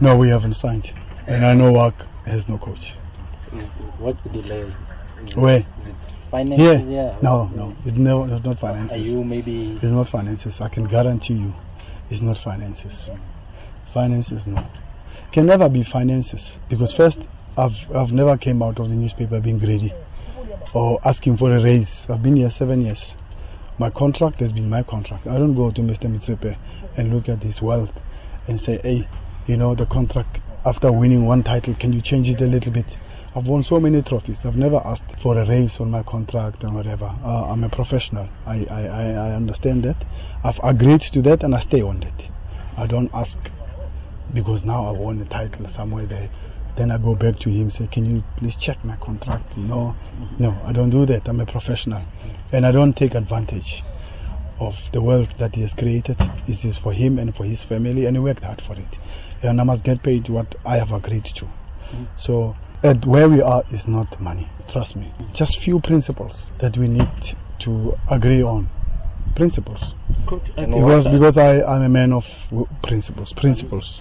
No, we haven't signed. And I know work has no coach. Is, what's the delay? Is Where? It, is it finances? Yeah. Yeah. No, no. It's, never, it's not finances. Are you maybe It's not finances. I can guarantee you, it's not finances. Finances, no. Can never be finances because first, I've I've never came out of the newspaper being greedy or asking for a raise. I've been here seven years. My contract has been my contract. I don't go to Mr. Motsepe and look at his wealth and say, hey, you know, the contract after winning one title, can you change it a little bit? I've won so many trophies. I've never asked for a raise on my contract or whatever. Uh, I'm a professional. I, I, I, understand that. I've agreed to that and I stay on that. I don't ask because now I won a title somewhere there. Then I go back to him say, "Can you please check my contract?" No, no, I don't do that. I'm a professional, and I don't take advantage of the wealth that he has created. This is for him and for his family, and he worked hard for it. And I must get paid what I have agreed to. Mm-hmm. So, at where we are is not money. Trust me. Just few principles that we need to agree on. Principles. Coach, Because because I I'm a man of w- principles. Principles.